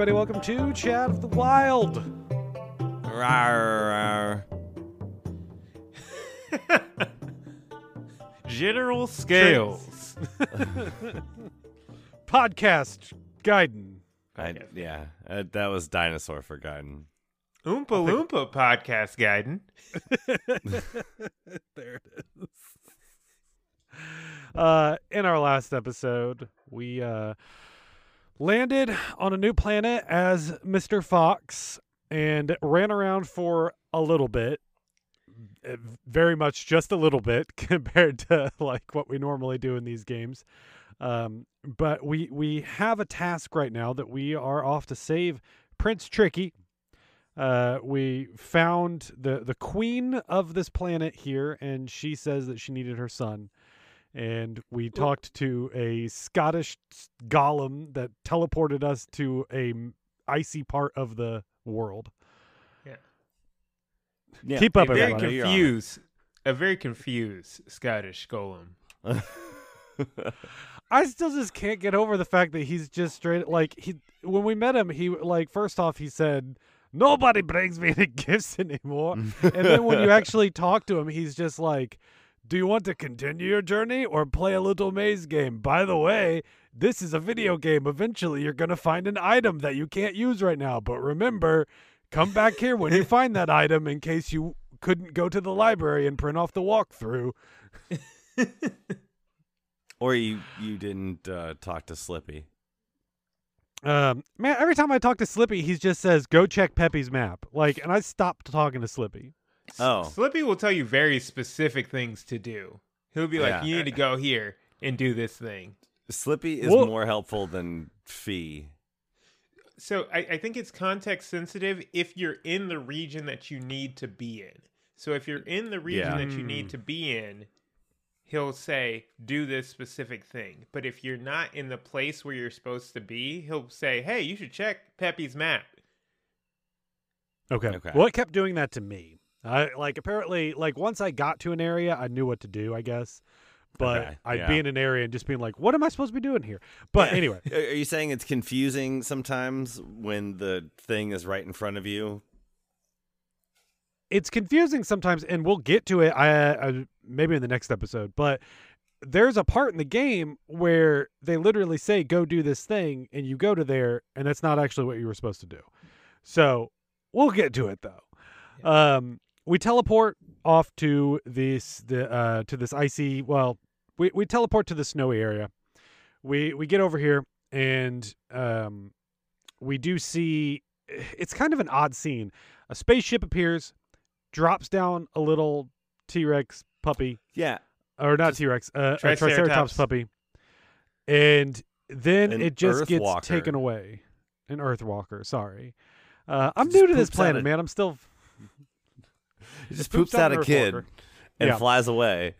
Everybody. Welcome to Chat of the Wild. Rawr, General scales. Podcast Guiding. I, yeah, uh, that was dinosaur for Garden. Oompa Loompa podcast guiding. there it is. Uh, in our last episode, we uh, landed on a new planet as Mr. Fox and ran around for a little bit. Uh, Very much just a little bit compared to like what we normally do in these games. Um, but we we have a task right now that we are off to save Prince Tricky. Uh, we found the the queen of this planet here, and she says that she needed her son. And we hmm. talked to a Scottish s- golem that teleported us to a icy part of the world. Yeah. Keep up, a very everybody. You're confused, a very confused Scottish golem. I still just can't get over the fact that he's just straight like he when we met him he like first off he said nobody brings me any gifts anymore and then when you actually talk to him he's just like do you want to continue your journey or play a little maze game by the way this is a video game eventually you're going to find an item that you can't use right now but remember come back here when you find that item in case you couldn't go to the library and print off the walkthrough Or you you didn't uh, talk to Slippy. Um, man, every time I talk to Slippy, he just says, "Go check Peppy's map." Like, and I stopped talking to Slippy. Oh. Slippy will tell you very specific things to do. He'll be like, Yeah. "You need to go here and do this thing." Slippy is Well- more helpful than Fi. So I, I think it's context sensitive if you're in the region that you need to be in. So if you're in the region Yeah. that you need hmm. to be in, he'll say, do this specific thing. But if you're not in the place where you're supposed to be, he'll say, hey, you should check Peppy's map. Okay. Okay. Well, it kept doing that to me. I like apparently like once I got to an area, I knew what to do. I guess, but Okay, I'd yeah. be in an area and just being like, "What am I supposed to be doing here?" But anyway, Are you saying it's confusing sometimes when the thing is right in front of you? it's confusing sometimes, and we'll get to it. I, I maybe in the next episode, but there's a part in the game where they literally say, "Go do this thing," and you go to there, and that's not actually what you were supposed to do. So we'll get to it though. Um, we teleport off to this the uh to this icy. Well, we we teleport to the snowy area. We we get over here and um we do see it's kind of an odd scene. A spaceship appears, drops down a little T Rex puppy, Yeah. or not T Rex, uh, a Triceratops. Triceratops puppy, and then An it just gets Earthwalker. taken away. An Earthwalker, sorry. Uh, I'm Just new to this planet, man. I'm still. It just poops out a kid Earthwalker. and Yeah. flies away.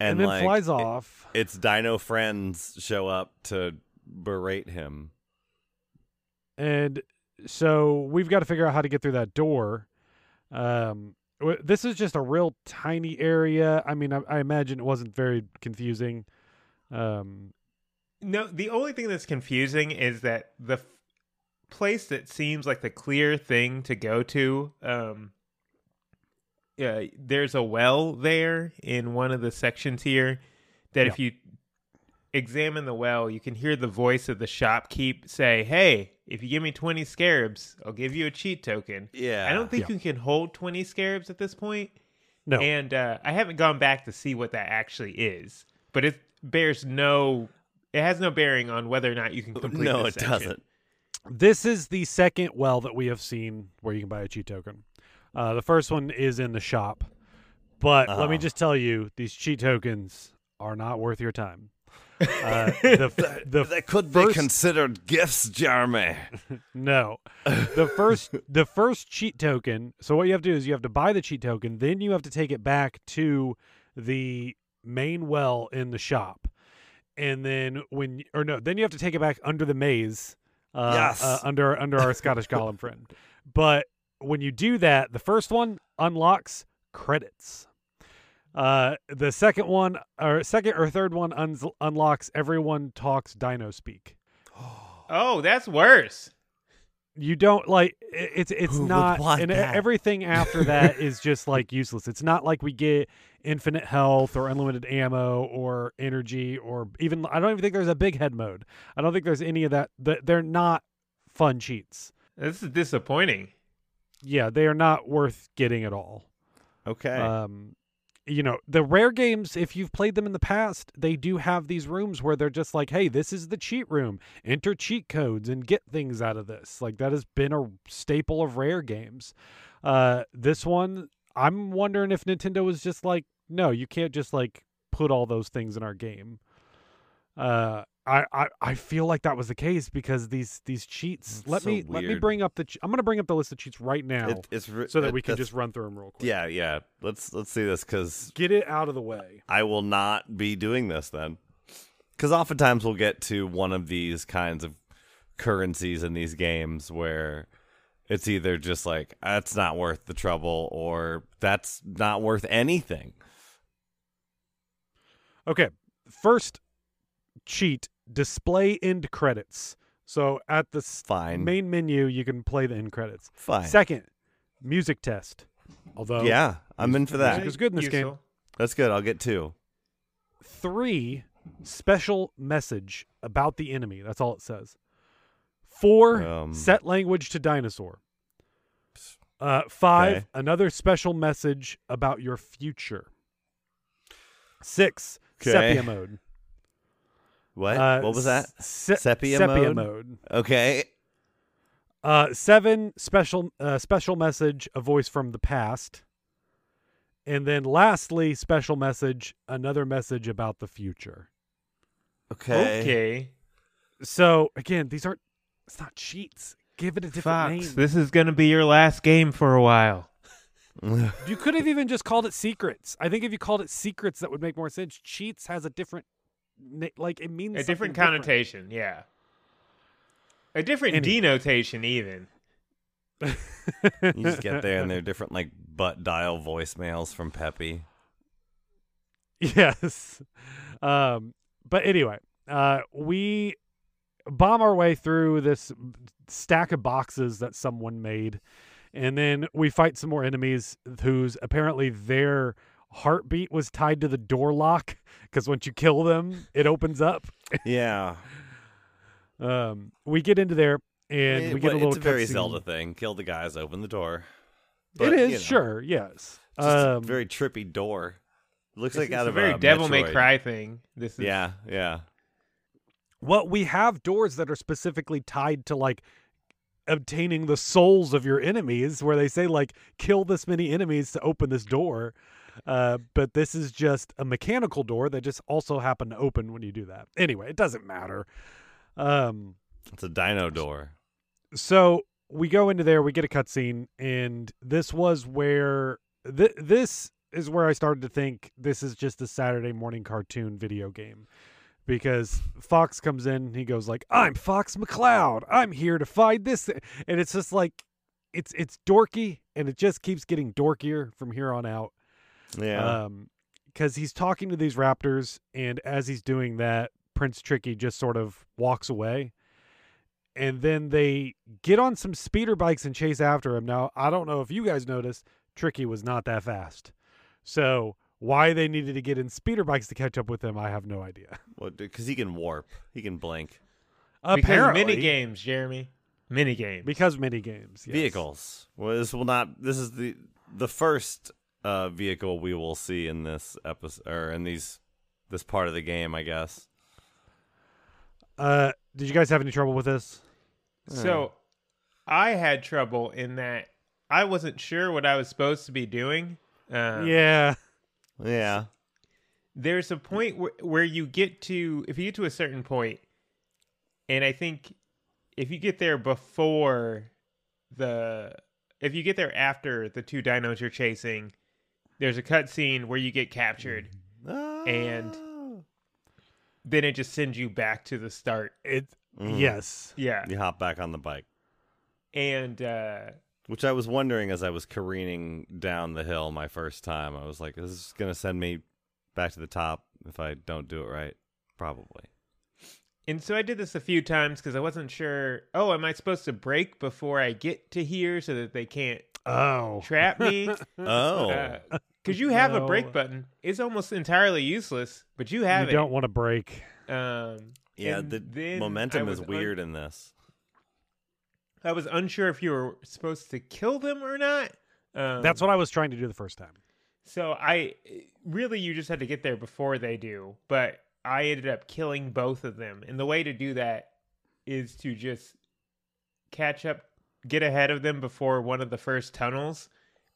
and, And, then like, flies it- off. its dino friends show up to berate him. and so we've got to figure out how to get through that door. Um, this is just a real tiny area. I mean, I, I imagine it wasn't very confusing. Um, No, the only thing that's confusing is that the f- place that seems like the clear thing to go to, um, yeah, there's a well there in one of the sections here that if you examine the well, you can hear the voice of the shopkeep say, "Hey, if you give me 20 scarabs, I'll give you a cheat token." Yeah. I don't think Yeah. you can hold 20 scarabs at this point. no, And uh, I haven't gone back to see what that actually is, but it bears no, it has no bearing on whether or not you can complete. No, this it section. doesn't. this is the second well that we have seen where you can buy a cheat token. Uh, the first one is in the shop, but let me Uh-huh. just tell you, these cheat tokens are not worth your time. Uh, the the They could first- be considered gifts, Jeremy. No. The first the first cheat token, so what you have to do is you have to buy the cheat token, then you have to take it back to the main well in the shop. And then when or no, then you have to take it back under the maze. Uh, Yes. uh, under under our Scottish Golem friend. But when you do that, the first one unlocks credits. Uh, the second one, or second or third one, uns unlocks everyone talks Dino speak. Oh, that's worse. you don't like i- it's it's Who not and that? everything after that is just like useless it's not like we get infinite health or unlimited ammo or energy or even i don't even think there's a big head mode i don't think there's any of that they're not fun cheats This is disappointing. Yeah they are not worth getting at all. Okay. um you know the rare games if you've played them in the past they do have these rooms where they're just like hey this is the cheat room. Enter cheat codes and get things out of this. Like that has been a staple of rare games. Uh this one i'm wondering if nintendo was just like no you can't just like put all those things in our game. Uh I, I, I feel like that was the case because these these cheats. It's let so me let me bring up the. I'm gonna bring up the list of cheats right now It- it's re- so that it- we can just run through them real quick. Yeah, yeah. Let's let's see this because get it out of the way. I will not be doing this then. Because oftentimes we'll get to one of these kinds of currencies in these games where it's either just like that's not worth the trouble or that's not worth anything. Okay, first cheat: display end credits. So at the s- Fine. main menu, you can play the end credits. Fine. Second, music test. Although yeah, I'm in for that. Music is good in this game. That's good. I'll get two. three, special message about the enemy. That's all it says. Four, Um. set language to dinosaur. Uh, five, Okay. another special message about your future. Six, Okay. sepia mode. What? Uh, what was that? se- Sepia sepia mode? mode. Okay. Uh, seven special uh, special message, a voice from the past, and then lastly, special message, another message about the future. Okay. Okay. So again, these aren't. It's not cheats. Give it a different Fox, name. this is going to be your last game for a while. you could have even just called it secrets. I think if you called it secrets, that would make more sense. Cheats has a different, na- like it means A different something connotation, yeah. A different Any- denotation, even. you just get there and they're different like butt dial voicemails from Peppy. yes. Um, but anyway, uh, we bomb our way through this stack of boxes that someone made, and then we fight some more enemies whose apparently their heartbeat was tied to the door lock because once you kill them, it opens up. Yeah. Um, we get into there and It- we get a little. it's a very cutscene. Zelda thing. Kill the guys, open the door. It But, is you know, sure, yes. Just Um, a very trippy door. Looks like it's out a very a Devil May Cry thing. This is Yeah, yeah. well, we have doors that are specifically tied to like obtaining the souls of your enemies, where they say like kill this many enemies to open this door. Uh, but this is just a mechanical door that just also happened to open when you do that. Anyway, it doesn't matter. Um, It's a dino door. so we go into there, we get a cutscene, and this was where th- this is where I started to think this is just a Saturday morning cartoon video game. Because Fox comes in, he goes like, "I'm Fox McCloud. I'm here to find this," and it's just like, it's it's dorky, and it just keeps getting dorkier from here on out. Yeah. Um, because he's talking to these raptors, and as he's doing that, Prince Tricky just sort of walks away. And then they get on some speeder bikes and chase after him. Now, I don't know if you guys noticed, Tricky was not that fast. So, why they needed to get in speeder bikes to catch up with him, I have no idea. Well, because he can warp. He can blink. because Apparently, mini games, Jeremy. Mini games. Because mini games. yes. Vehicles. Well, this will not. This is the the first uh, vehicle we will see in this episode or in these this part of the game, I guess. Uh, did you guys have any trouble with this? So I had trouble in that I wasn't sure what I was supposed to be doing. Uh, yeah. Yeah. There's a point where, where you get to, if you get to a certain point, and I think if you get there before the, if you get there after the two dinos you're chasing, there's a cutscene where you get captured. And- Oh. Then it just sends you back to the start. It. Mhm. Yes. Yeah. you hop back on the bike. And uh, Which I was wondering as I was careening down the hill my first time. I was like, "This is going to send me back to the top if I don't do it right? Probably. And so I did this a few times because I wasn't sure. Oh, am I supposed to brake before I get to here so that they can't Oh. trap me? Oh. Because you have a No. brake button. It's almost entirely useless, but you have it. you it. don't want to brake. Um, yeah, the momentum is was un- weird in this. I was unsure if you were supposed to kill them or not. Um, That's what I was trying to do the first time. So I really, you just had to get there before they do. But I ended up killing both of them, and the way to do that is to just catch up, get ahead of them before one of the first tunnels.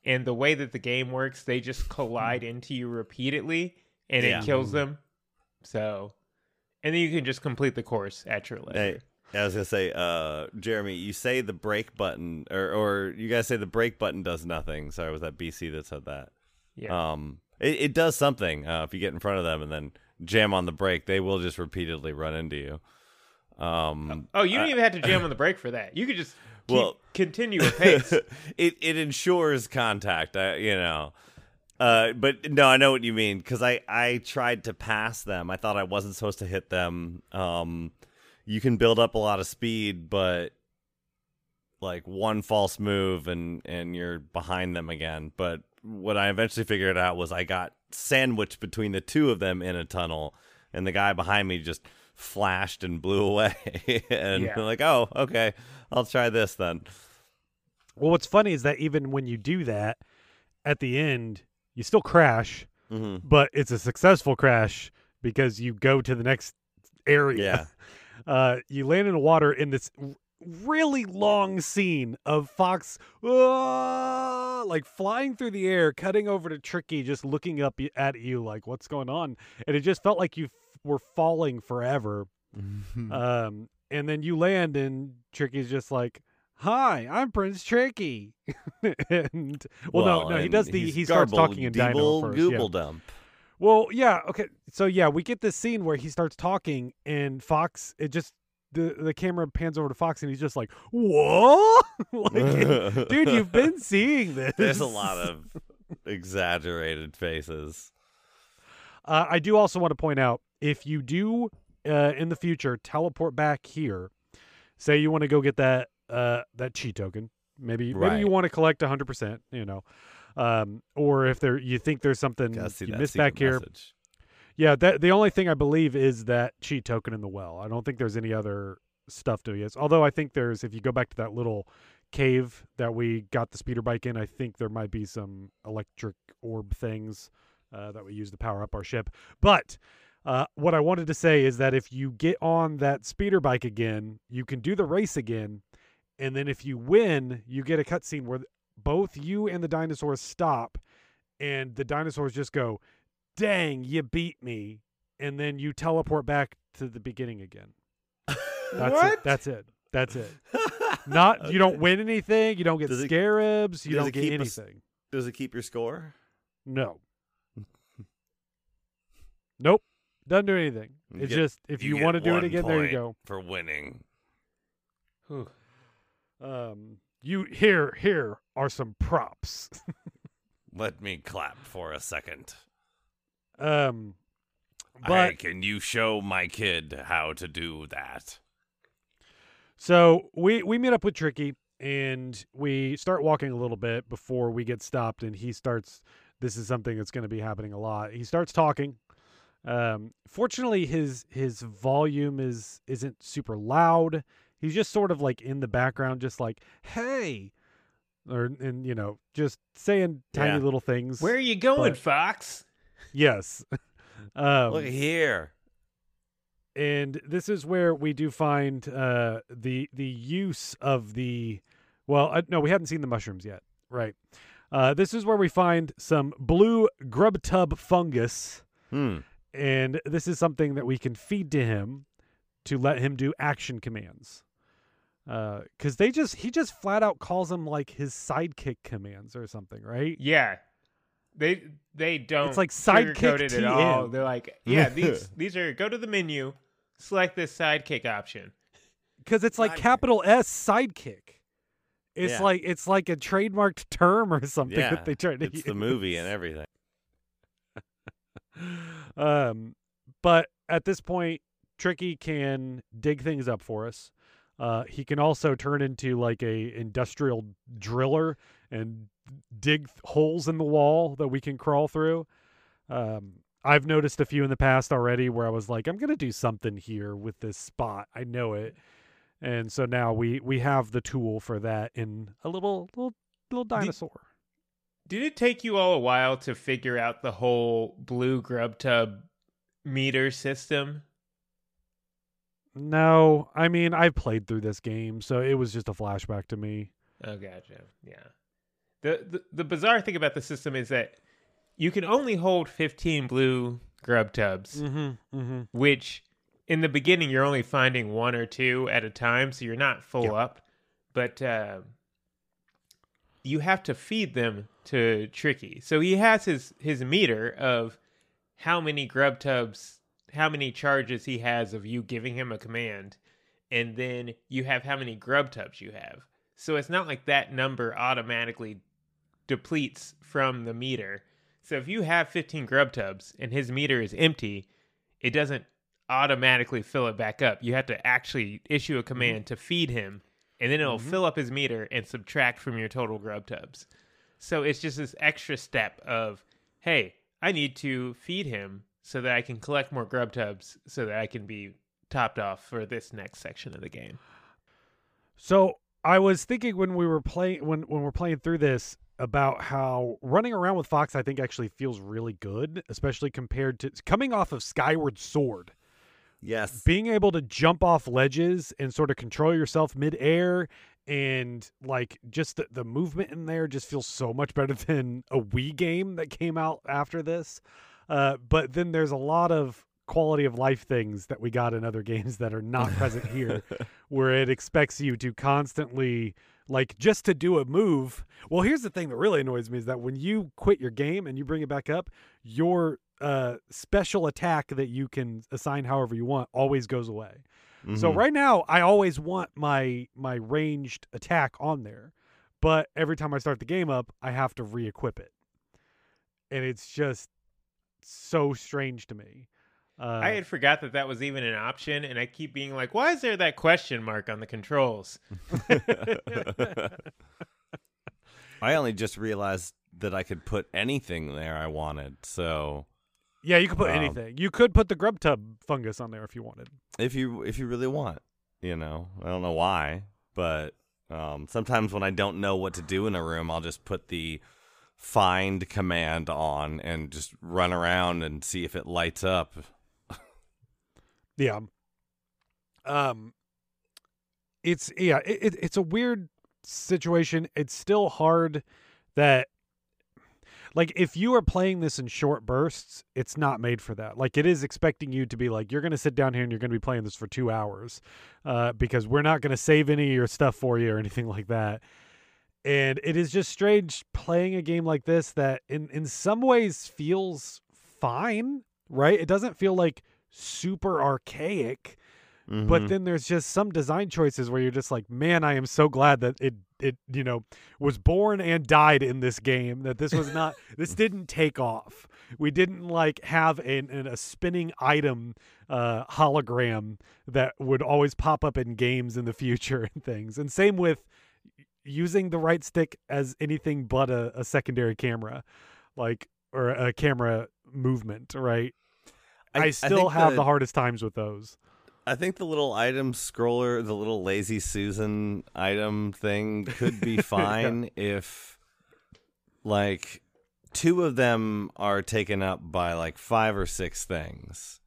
And the way that the game works, they just collide into you repeatedly, and Yeah. it kills them. So, and then you can just complete the course at your leisure. Hey, I was gonna say, uh, Jeremy, you say the brake button, or or you guys say the brake button does nothing. Sorry, was that BC that said that? Yeah. Um, it, it does something. Uh, if you get in front of them and then jam on the brake, they will just repeatedly run into you. Um, oh, you don't even have to jam on the brake for that. You could just keep, Well- continue a pace. it it ensures contact. I, you know. Uh, but no, I know what you mean because I I tried to pass them. I thought I wasn't supposed to hit them. Um, you can build up a lot of speed, but like one false move and and you're behind them again. But what I eventually figured out was I got sandwiched between the two of them in a tunnel, and the guy behind me just flashed and blew away. and Yeah. Like, oh, okay, I'll try this then. Well, what's funny is that even when you do that, at the end, you still crash, hmm but it's a successful crash because you go to the next area. Yeah. Uh, you land in the water in this really long scene of Fox "Ah," like flying through the air, cutting over to Tricky, just looking up at you like, what's going on? And it just felt like you were falling forever. Um, and then you land, and Tricky's just like, "Hi, I'm Prince Tricky." and well, no, no, he does the he starts garble, talking in Dino first. yeah. dump. Well, yeah, okay. So yeah, we get this scene where he starts talking, and Fox, it just the the camera pans over to Fox, and he's just like, "What? like, dude, you've been seeing this." There's a lot of exaggerated faces. Uh, I do also want to point out if you do uh, in the future teleport back here, say you want to go get that uh, that cheat token, maybe maybe you want to collect 100, percent you know, um, or if there you think there's something you missed back here, message. Yeah, that the only thing I believe is that cheat token in the well. I don't think there's any other stuff to it. Although I think there's if you go back to that little cave that we got the speeder bike in, I think there might be some electric orb things uh, that we use to power up our ship. But uh, what I wanted to say is that if you get on that speeder bike again, you can do the race again, and then if you win, you get a cutscene where both you and the dinosaurs stop, and the dinosaurs just go, "Dang, you beat me!" and then you teleport back to the beginning again. That's it. What? That's it. That's it. Not you don't win anything. You don't get Does it- scarabs. You don't get anything. Does it keep your score? No. Nope. Doesn't do anything. You It's get- just if you, get want to do it again, there you go. For winning. Whew. Um, you here here are some props. Let me clap for a second. um, But but can you show my kid how to do that? so we we meet up with Tricky and we start walking a little bit before we get stopped, and he starts. This is something that's going to be happening a lot. He starts talking. Um, fortunately, his his volume is isn't super loud. He's just sort of like in the background, just like "Hey," or and you know, just saying tiny Yeah. little things. Where are you going, But- Fox? Yes. um, Look here. and this is where we do find uh, the the use of the well, uh, no, we haven't seen the mushrooms yet, right? Uh, this is where we find some blue grub tub fungus, Hmm. And this is something that we can feed to him to let him do action commands. Uh, because they just he just flat out calls them like his sidekick commands or something, right? Yeah. They they don't It's like sidekick it at all. TM. They're like, yeah, these these are go to the menu, select this sidekick option. because it's like Sidekick. capital S sidekick. It's Yeah. like it's like a trademarked term or something Yeah, that they try to it's the movie and everything. um, but at this point, Tricky can dig things up for us. Uh, he can also turn into like a industrial driller and dig holes in the wall that we can crawl through. Um, I've noticed a few in the past already where I was like, I'm gonna do something here with this spot. I know it, and so now we we have the tool for that in a little little little dinosaur. Did it take you all a while to figure out the whole blue grub tub meter system? No, I mean I've played through this game, so it was just a flashback to me. Oh, gotcha. Yeah. The, the the bizarre thing about the system is that you can only hold 15 blue grub tubs, Mm-hmm. Mm-hmm. which in the beginning you're only finding one or two at a time, so you're not full Yeah. up. But uh, you have to feed them to Tricky. So he has his his meter of how many grub tubs, how many charges he has of you giving him a command, and then you have how many grub tubs you have. So it's not like that number automatically depletes from the meter. So if you have 15 grub tubs and his meter is empty, it doesn't automatically fill it back up. You have to actually issue a mm-hmm. command to feed him, and then it'll mm-hmm. fill up his meter and subtract from your total grub tubs. So it's just this extra step of, hey, I need to feed him so that I can collect more grub tubs so that I can be topped off for this next section of the game. So I was thinking when we were playing when when we're playing through this about how running around with Fox I think actually feels really good, especially compared to coming off of Skyward Sword. Yes. Being able to jump off ledges and sort of control yourself midair and like just the, the movement in there just feels so much better than a Wii game that came out after this. Uh, but then there's a lot of quality of life things that we got in other games that are not present here where it expects you to constantly like just to do a move. Well, here's the thing that really annoys me is that when you quit your game and you bring it back up, your uh, special attack that you can assign however you want always goes away. So Mhm. right now, I always want my my ranged attack on there, but every time I start the game up, I have to re-equip it, and it's just so strange to me. Uh, I had forgot that that was even an option, and I keep being like, why is there that question mark on the controls? I only just realized that I could put anything there I wanted. So yeah, you could put Um, anything. You could put the grub tub fungus on there if you wanted. if you if you really want, you know, I don't know why, but um, sometimes when I don't know what to do in a room, I'll just put the find command on and just run around and see if it lights up. Yeah. Um it's yeah, it, it, it's a weird situation. It's still hard that like if you are playing this in short bursts, it's not made for that. Like it is expecting you to be like you're going to sit down here and you're going to be playing this for 2 hours uh because we're not going to save any of your stuff for you or anything like that. And it is just strange playing a game like this that in in some ways feels fine, right? It doesn't feel like super archaic, but Mhm. then there's just some design choices where you're just like, man, I am so glad that it it you know was born and died in this game. That this was not this didn't take off. We didn't like have an, an a spinning item uh, hologram that would always pop up in games in the future and things. And same with using the right stick as anything but a, a secondary camera, like or a camera movement, right? I, still think have the, the hardest times with those. I think the little item scroller, the little lazy Susan item thing could be fine if like two of them are taken up by like five or six things.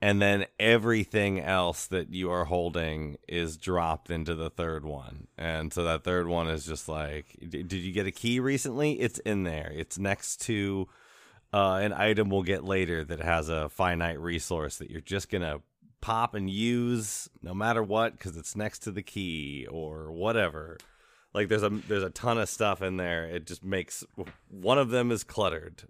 and then everything else that you are holding is dropped into the third one. And so that third one is just like, did you get a key recently? It's in there. It's next to uh, an item we'll get later that has a finite resource that you're just gonna pop and use no matter what because it's next to the key or whatever. Like there's a there's a ton of stuff in there. It just makes one of them is cluttered.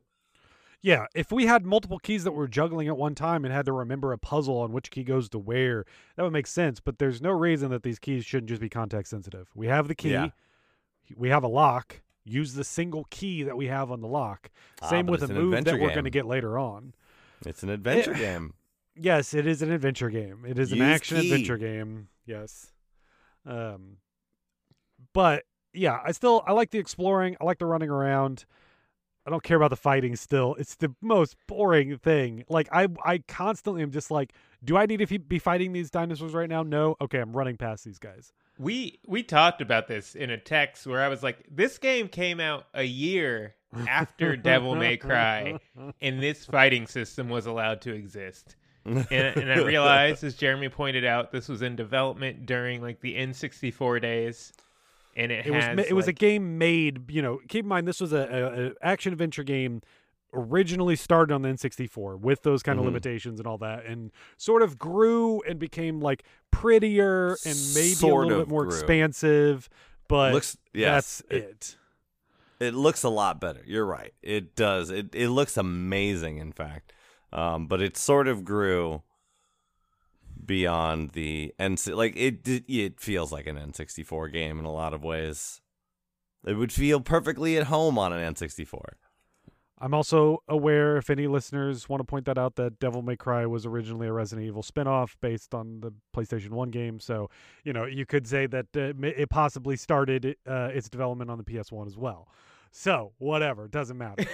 Yeah, if we had multiple keys that we're juggling at one time and had to remember a puzzle on which key goes to where, that would make sense. But there's no reason that these keys shouldn't just be context sensitive. We have the key, Yeah. we have a lock. Use the single key that we have on the lock. Ah, Same with a move that adventure we're going to get later on. It's an adventure game. Yes, it is an adventure game. It is an action key. adventure game. Yes. Um but yeah, I still I like the exploring. I like the running around. I don't care about the fighting still. It's the most boring thing. Like I I constantly am just like, do I need to be fighting these dinosaurs right now? No. Okay, I'm running past these guys. We we talked about this in a text where I was like, this game came out a year after Devil May Cry, and this fighting system was allowed to exist. And, and I realized, as Jeremy pointed out, this was in development during like the N64 days, and it, It was has, ma- it was a game made, you know, keep in mind this was a, a, a action adventure game originally started on the N64 with those kind of Mhm. limitations and all that and sort of grew and became like prettier and maybe Sort a little bit more grew. expansive, but looks yes, that's it, it. it looks a lot better. You're right. It does. It it looks amazing. In fact, um, but it sort of grew beyond the N. Like it it feels like an N64 game in a lot of ways. It would feel perfectly at home on an N64. I'm also aware, if any listeners want to point that out, that Devil May Cry was originally a Resident Evil spin-off based on the PlayStation 1 game. So, you know, you could say that uh, it possibly started uh, its development on the PS1 as well. So, whatever, it doesn't matter.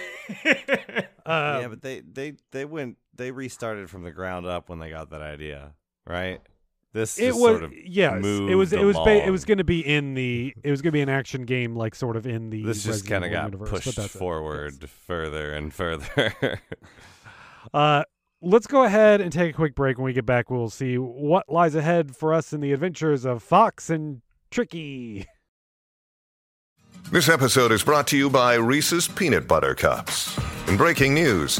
Um, yeah, but they they they went they restarted from the ground up when they got that idea, right? This it was sort of yes, it was it was ba- it was going to be in the it was going to be an action game like sort of in the this just kind of got universe, pushed forward Yes. further and further. Uh, let's go ahead and take a quick break. When we get back, we'll see what lies ahead for us in the adventures of Fox and Tricky. This episode is brought to you by Reese's Peanut Butter Cups. In breaking news,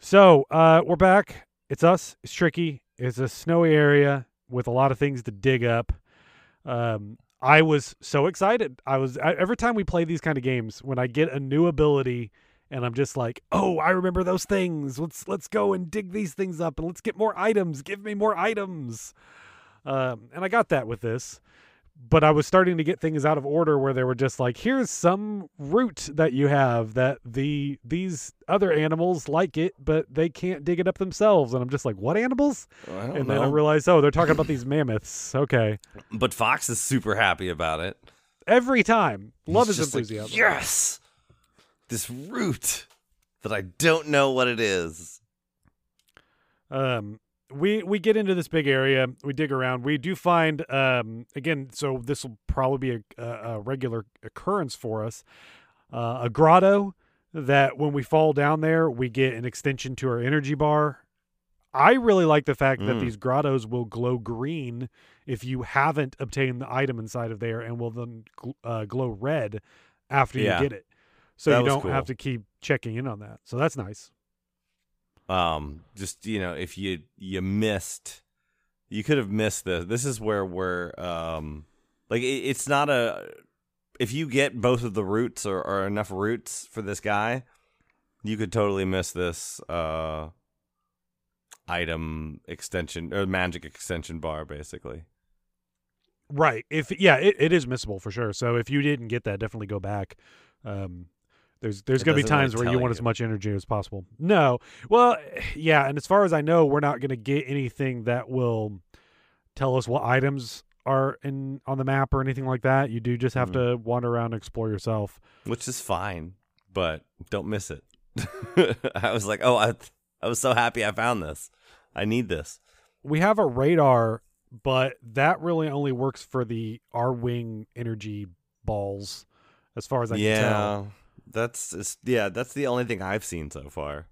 So uh, we're back. It's us. It's tricky. It's a snowy area with a lot of things to dig up. Um, I was so excited. I was I, every time we play these kind of games when I get a new ability and I'm just like, oh, I remember those things. Let's let's go and dig these things up and let's get more items. Give me more items. Um, and I got that with this but I was starting to get things out of order where they were just like, here's some root that you have that the these other animals like it, but they can't dig it up themselves. And I'm just like, what animals? Don't And then I know. realized, oh, they're talking about these mammoths. Okay. but Fox is super happy about it. Every time. Love He's his just like, enthusiasm. yes, this root that I don't know what it is. Um, we we get into this big area. We dig around. We do find um again. So this will probably be a, a, regular occurrence for us. Uh, a grotto that when we fall down there, we get an extension to our energy bar. I really like the fact that Mm. these grottos will glow green if you haven't obtained the item inside of there, and will then gl- uh, glow red after Yeah. you get it. So That you don't have to keep checking in on that. So that's nice. Um just you know if you you missed you could have missed this this is where we're um Like it, it's not a. If you get both of the roots or, or enough roots for this guy, you could totally miss this uh, item extension or magic extension bar, basically. Right. If yeah, it, it is missable for sure. So if you didn't get that, definitely go back. Um, there's there's going to be doesn't really times where you want you. as much energy as possible. No. Well, yeah, and as far as I know, we're not going to get anything that will tell us what items are in on the map or anything like that. You do just have Mhm. to wander around and explore yourself. which is fine, but don't miss it. I was like, oh, I, I was so happy I found this. I need this. We have a radar, but that really only works for the Arwing energy balls, as far as I can tell. That's it's, yeah, that's the only thing I've seen so far.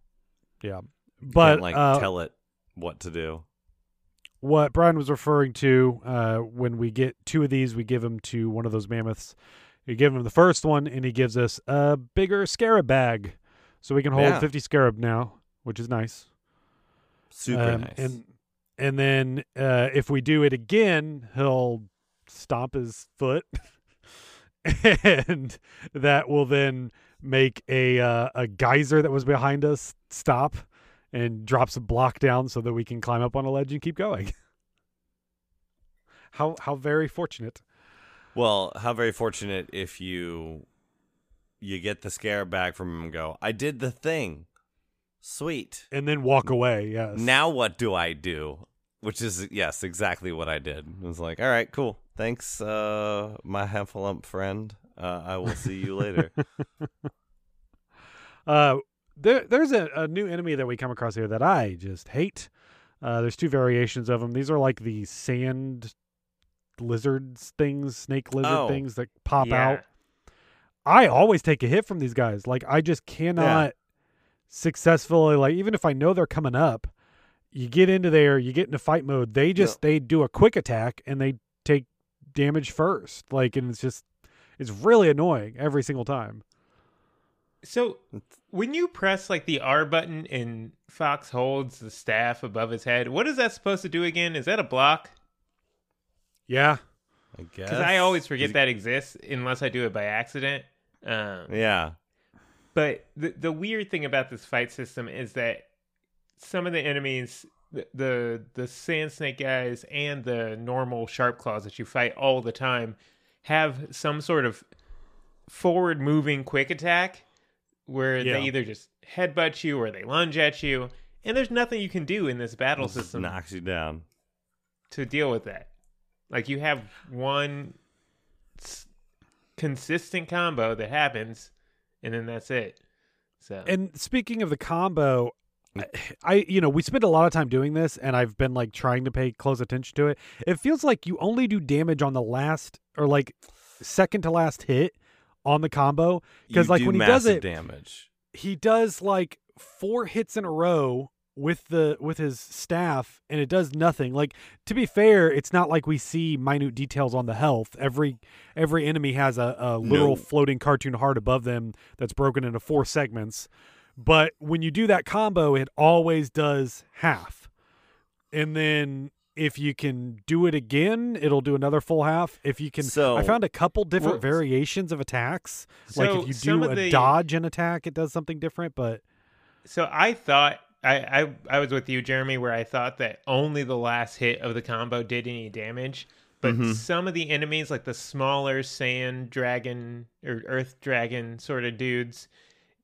Yeah. But can't, like uh, tell it what to do. what Brian was referring to uh, when we get two of these, we give them to one of those mammoths. We give him the first one, and he gives us a bigger scarab bag, so we can hold Yeah. 50 scarab now, which is nice. Super Um, nice. And and then uh, if we do it again, he'll stomp his foot, and that will then make a uh, a geyser that was behind us stop and drops a block down so that we can climb up on a ledge and keep going. how how very fortunate. Well, how very fortunate if you you get the scarab back from him and go, I did the thing. Sweet. And then walk away. Yes. Now what do I do? Which is yes, exactly what I did. I was like, all right, cool. Thanks, uh, my heffalump friend. Uh, I will see you later. Uh, there, there's a, a new enemy that we come across here that I just hate. Uh, there's two variations of them. These are like the sand lizards things, snake lizard Oh. things that pop Yeah. out. I always take a hit from these guys. Like I just cannot successfully like even if I know they're coming up, you get into there, you get into fight mode, they just they do a quick attack and they take damage first. Like and it's just it's really annoying every single time. So when you press like the R button and Fox holds the staff above his head, what is that supposed to do again? Is that a block? Yeah. I guess Because I always forget that exists unless I do it by accident. Um, Yeah, But the the weird thing about this fight system is that some of the enemies, the the, the sand snake guys and the normal sharp claws that you fight all the time, have some sort of forward moving quick attack where Yeah. they either just headbutt you or they lunge at you, and there's nothing you can do in this battle Just system knocks you down. to deal with that. Like you have one s- consistent combo that happens, and then that's it. So And speaking of the combo, I, you know we spend a lot of time doing this, and I've been like trying to pay close attention to it. It feels like you only do damage on the last or like second to last hit on the combo because like when he does it, damage. he does like four hits in a row with the with his staff and it does nothing like to be fair it's not like we see minute details on the health every every enemy has a, a literal No. floating cartoon heart above them that's broken into four segments but when you do that combo it always does half and then if you can do it again it'll do another full half if you can So- i found a couple different Well, variations of attacks like if you do a the- dodge and attack it does something different but So I thought I, I I was with you, Jeremy, where I thought that only the last hit of the combo did any damage. But Mm-hmm. some of the enemies, like the smaller sand dragon or earth dragon sort of dudes,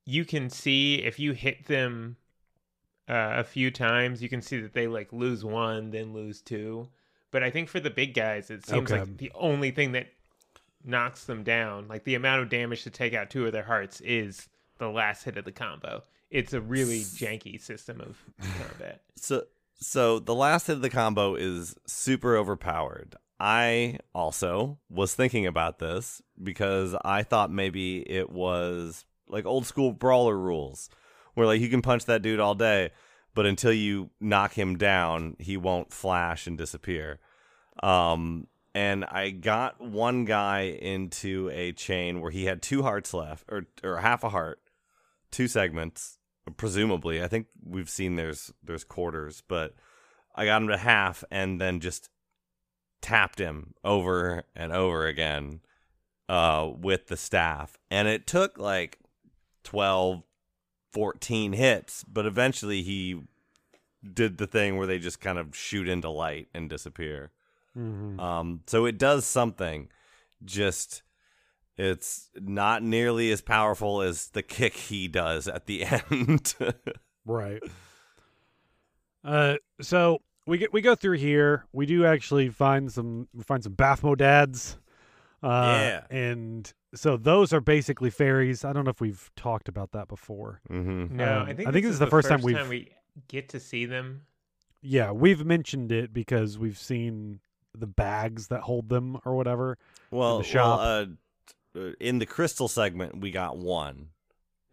you can see if you hit them uh, a few times, you can see that they like lose one, then lose two. But I think for the big guys, it seems Okay. like the only thing that knocks them down, like the amount of damage to take out two of their hearts, is the last hit of the combo. It's a really janky system of combat. So so the last hit of the combo is super overpowered. I also was thinking about this because I thought maybe it was like old school brawler rules where like you can punch that dude all day, but until you knock him down, he won't flash and disappear. Um and I got one guy into a chain where he had two hearts left or or half a heart, two segments presumably. I think we've seen there's there's quarters, but I got him to half and then just tapped him over and over again uh, with the staff. And it took like 12, 14 hits, but eventually he did the thing where they just kind of shoot into light and disappear. Mhm. Um, so it does something. Just it's not nearly as powerful as the kick he does at the end. Right. Uh, so we get we go through here. We do actually find some we find some BafomDads. Uh, Yeah. And so those are basically fairies. I don't know if we've talked about that before. mm-hmm. No, Um, I think I think this this is the first time first we've- we get to see them. Yeah, we've mentioned it because we've seen the bags that hold them or whatever. Well, the shop. well, uh, uh, in the Krystal segment, we got one.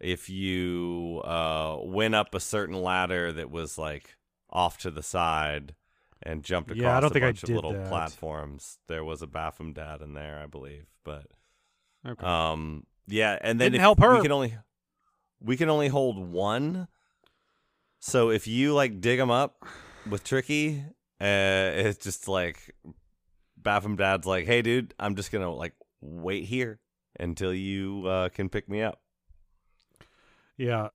If you uh, went up a certain ladder that was like off to the side and jumped across Yeah, I don't a think I bunch of did little that. platforms, there was a BafomDad in there, I believe. But Okay. um, yeah, and then Didn't help her. we can only we can only hold one. So if you like dig them up with Tricky, uh, it's just like BafomDad's like, "Hey, dude, I'm just gonna like wait here until you uh, can pick me up." yeah.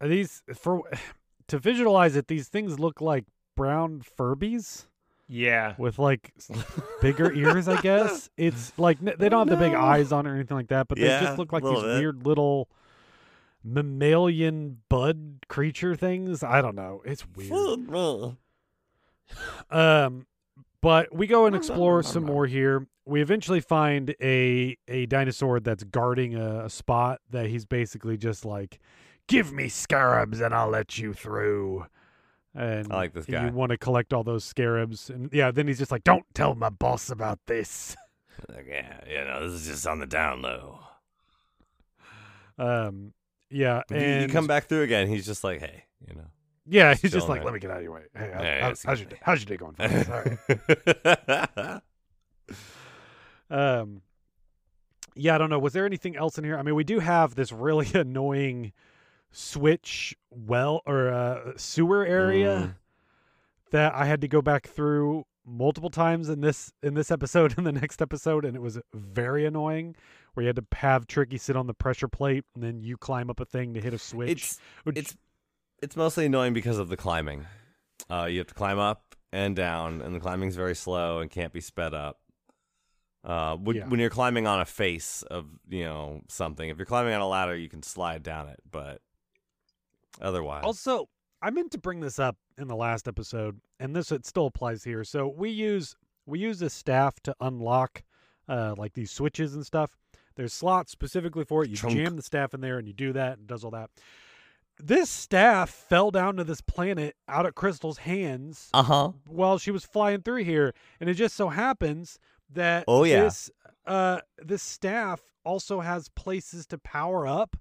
Are These for to visualize it, these things look like brown Furbies Yeah. with like bigger ears, I guess. It's like they don't have the big eyes on or anything like that, but they just look like these bit. weird little mammalian bud creature things. I don't know. It's weird. Um, but we go and explore some more here. We eventually find a a dinosaur that's guarding a, a spot that he's basically just like, "Give me scarabs and I'll let you through." And I like this guy. You want to collect all those scarabs, and yeah, then he's just like, "Don't tell my boss about this." Like, yeah, you know, this is just on the down low. Um, yeah, and you come back through again, he's just like, "Hey, you know." Yeah, he's just like, "Let me get out of your way." Hey, how- Yeah, how- it's how's your day, how's your day going? right. Um, yeah, I don't know. Was there anything else in here? I mean, we do have this really annoying switch well or uh, sewer area Mm. that I had to go back through multiple times in this in this episode and the next episode, and it was very annoying. Where you had to have Tricky sit on the pressure plate, and then you climb up a thing to hit a switch. it's which- it's it's mostly annoying because of the climbing. Uh, you have to climb up and down, and the climbing's very slow and can't be sped up. Uh, when, Yeah. when you're climbing on a face of you know something, if you're climbing on a ladder, you can slide down it, but otherwise, Also, I meant to bring this up in the last episode, and this it still applies here. So we use we use a staff to unlock uh, like these switches and stuff. There's slots specifically for it. You Chunk. jam the staff in there, and you do that, and does all that. This staff fell down to this planet out of Krystal's hands uh huh. while she was flying through here, and it just so happens that Oh, yeah. this uh this staff also has places to power up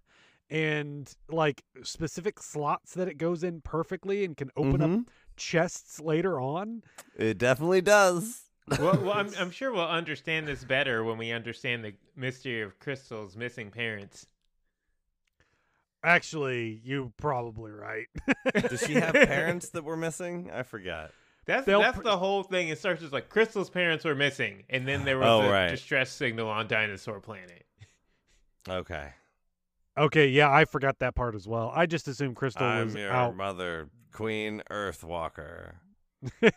and like specific slots that it goes in perfectly and can open up Mhm. chests later on. It definitely does. well, well I'm, I'm sure we'll understand this better when we understand the mystery of Krystal's missing parents. Actually, you're probably right. Does she have parents that were missing? I forgot. That's They'll that's pr- the whole thing. It starts as like Krystal's parents were missing, and then there was Oh, a right. distress signal on Dinosaur Planet. Okay. Okay, yeah, I forgot that part as well. I just assumed Krystal was I'm your out. mother, Queen Earthwalker.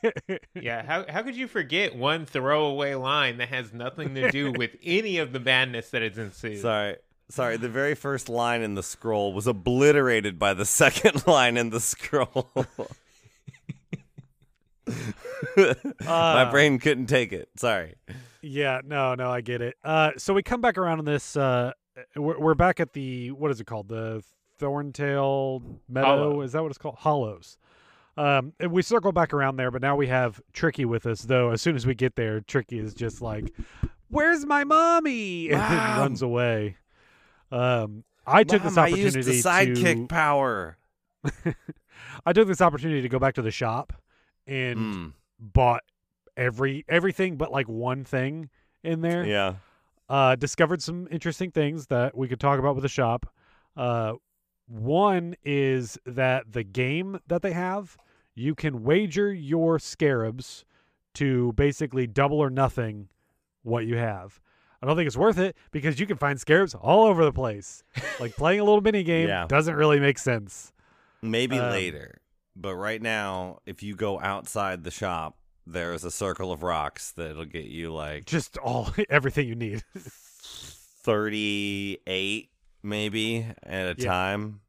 Yeah, how how could you forget one throwaway line that has nothing to do with any of the madness that has ensued? Sorry. Sorry, the very first line in the scroll was obliterated by the second line in the scroll. My Uh, brain couldn't take it. Sorry. Yeah, no, no, I get it. Uh, so we come back around on this. Uh, we're, we're back at the what is it called? The Thorntail Meadow. Hollow. Is that what it's called? Hollows. Um, and we circle back around there, but now we have Tricky with us. Though as soon as we get there, Tricky is just like, "Where's my mommy?" and then Mom! runs away. Um, I took this Mom, I opportunity used the sidekick to. power. I took this opportunity to go back to the shop and Mm, bought every everything but like one thing in there. yeah. Uh, discovered some interesting things that we could talk about with the shop. Uh, one is that the game that they have, you can wager your scarabs to basically double or nothing what you have. I don't think it's worth it because you can find scarabs all over the place. like playing a little mini game Yeah. doesn't really make sense. Maybe Um, later. But right now, if you go outside the shop, there is a circle of rocks that'll get you like Just all everything you need. 38 maybe at a Yeah. time.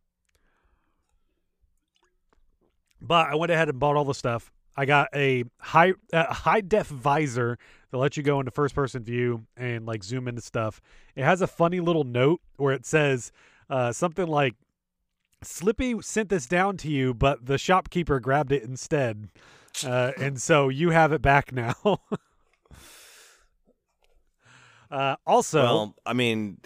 But I went ahead and bought all the stuff. I got a high uh, high def visor that lets you go into first person view and like zoom into stuff. It has a funny little note where it says uh, something like Slippy sent this down to you, but the shopkeeper grabbed it instead. Uh, and so you have it back now. uh, also, well, I mean,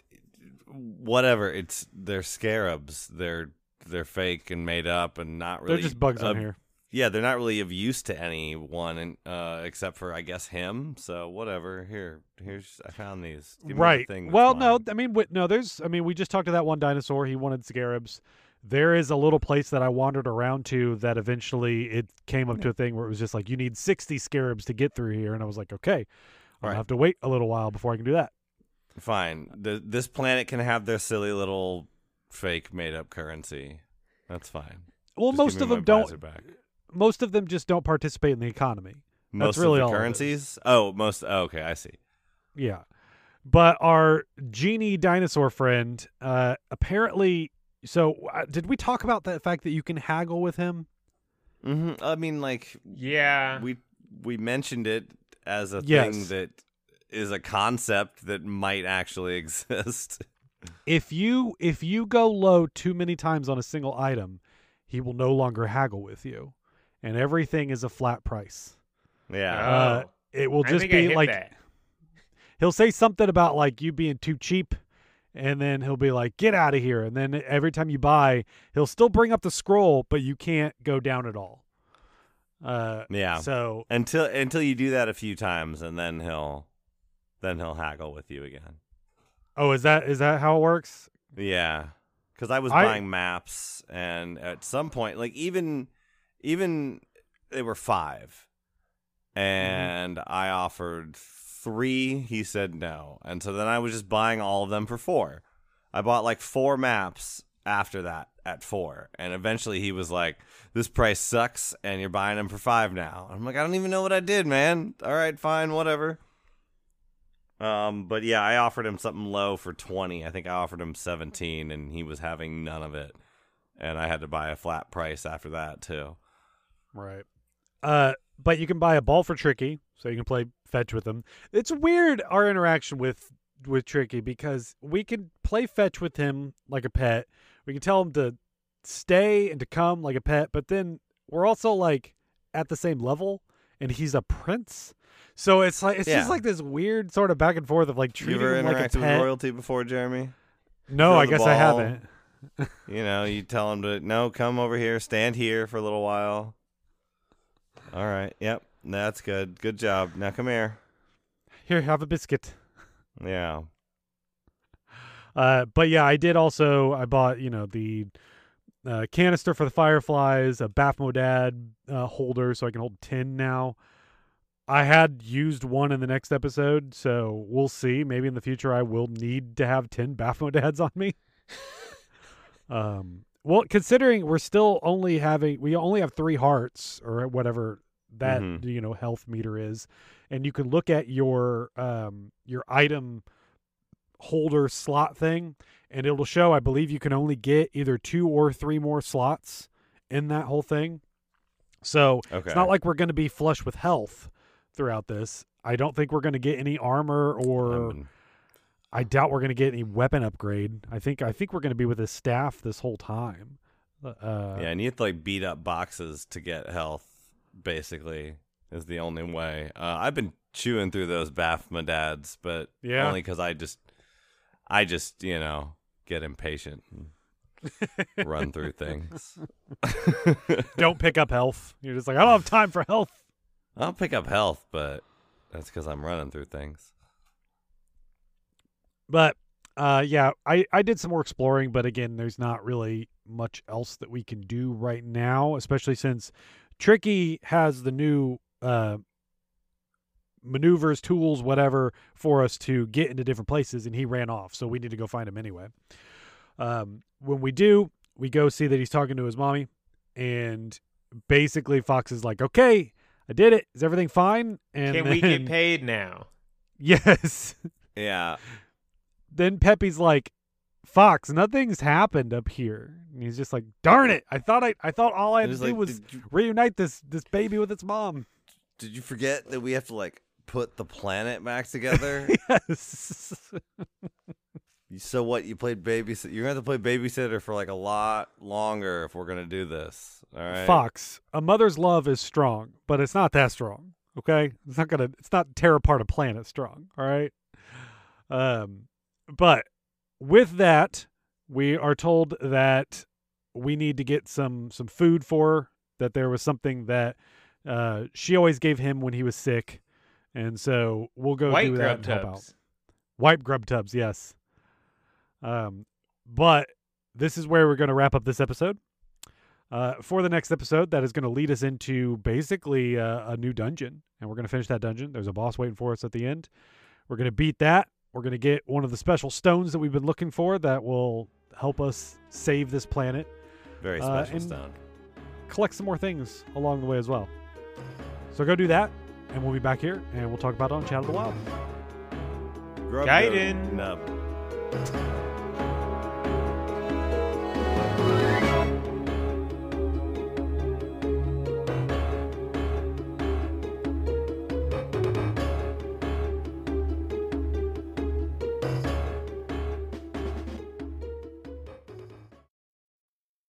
whatever. It's they're scarabs. They're they're fake and made up and not really. they're just bugs on uh, here. Yeah, they're not really of use to anyone, and uh, except for I guess him. So whatever. Here, here's I found these. Give me the right. Well, no. I mean, no. There's, I mean, we just talked to that one dinosaur. He wanted scarabs. There is a little place that I wandered around to that eventually it came up to a thing where it was just like you need 60 scarabs to get through here, and I was like, okay, I'll Right. have to wait a little while before I can do that. Fine. The, this planet can have their silly little fake made up currency. That's fine. Well, Just most of them don't. Most of them just don't participate in the economy. Most really of the currencies. Oh, most. Oh, okay, I see. Yeah. But our genie dinosaur friend, uh, apparently. So, uh, did we talk about the fact that you can haggle with him? hmm I mean, like Yeah. we we mentioned it as a Yes. thing that is a concept that might actually exist. if you if you go low too many times on a single item, he will no longer haggle with you, and everything is a flat price. yeah. Uh, Oh. it will I just think I be hit like that. he'll say something about like you being too cheap, and then he'll be like, "Get out of here!" And then every time you buy, he'll still bring up the scroll, but you can't go down at all. Uh, yeah. So until until you do that a few times, and then he'll then he'll haggle with you again. oh, is that is that how it works? Yeah, because I was I- buying maps, and at some point, like even even they were five, and I offered three. He said no, and so then I was just buying all of them for four. I bought like four maps after that at four, and eventually he was like, "This price sucks, and you're buying them for five now." I'm like, "I don't even know what I did, man." All right, fine, whatever. Um, but yeah, I offered him something low for twenty. I think I offered him seventeen, and he was having none of it, and I had to buy a flat price after that too. Right. Uh, but you can buy a ball for Tricky, so you can play fetch with him. It's weird our interaction with with Tricky because we can play fetch with him like a pet. We can tell him to stay and to come like a pet, but then we're also like at the same level, and he's a prince. So it's like it's Yeah. just like this weird sort of back and forth of like treating him like a interacted with pet. royalty before, Jeremy? no, throw I guess I haven't. You know, you tell him to no, come over here, stand here for a little while. All right, yep, that's good. Good job. Now come here. Here, have a biscuit. Yeah, Uh, but yeah, I did also. I bought you know the uh, canister for the fireflies, a Baphomet uh, holder, so I can hold ten now. I had used one in the next episode, so we'll see. Maybe in the future I will need to have ten BafomDads on me. um, well, considering we're still only having, we only have three hearts or whatever that Mhm. you know health meter is, and you can look at your um your item holder slot thing, and it'll show. I believe you can only get either two or three more slots in that whole thing. So okay. it's not like we're going to be flush with health throughout this. I don't think we're going to get any armor, or Um, I doubt we're going to get any weapon upgrade. I think I think we're going to be with a staff this whole time. Uh, yeah, and you have to like beat up boxes to get health. Basically, is the only way. Uh, I've been chewing through those BafomDads, but Yeah. only because I just, I just you know get impatient. And run through things. don't pick up health. You're just like I don't have time for health. I'll pick up health, but that's because I'm running through things. But uh, yeah, I, I did some more exploring, but again, there's not really much else that we can do right now, especially since Tricky has the new uh, maneuvers, tools, whatever, for us to get into different places, and he ran off. So we need to go find him anyway. Um, when we do, we go see that he's talking to his mommy, and basically Fox is like, "Okay, I did it. Is everything fine?" And Can we get paid now? Yes. Yeah. then Peppy's like, "Fox, nothing's happened up here." And he's just like, "Darn it! I thought I, I thought all I had to do like, was you- reunite this this baby with its mom." Did you forget that we have to like put the planet back together? yes. so what? You played babysit. You're gonna have to play babysitter for like a lot longer if we're gonna do this. All right. Fox, a mother's love is strong, but it's not that strong. Okay, it's not gonna. It's not tear apart a planet strong. All right. Um, but with that, we are told that we need to get some some food for her. That there was something that uh, she always gave him when he was sick, and so we'll go White do that grub and help out. tubs. White grub tubs, yes. Um, but this is where we're going to wrap up this episode. Uh, for the next episode, that is going to lead us into basically uh, a new dungeon, and we're going to finish that dungeon. There's a boss waiting for us at the end. We're going to beat that. We're going to get one of the special stones that we've been looking for that will help us save this planet. Very Uh, special and- stone. Collect some more things along the way as well. So go do that, and we'll be back here, and we'll talk about it on Chat of the Wild. Grub Gaiden. Nub.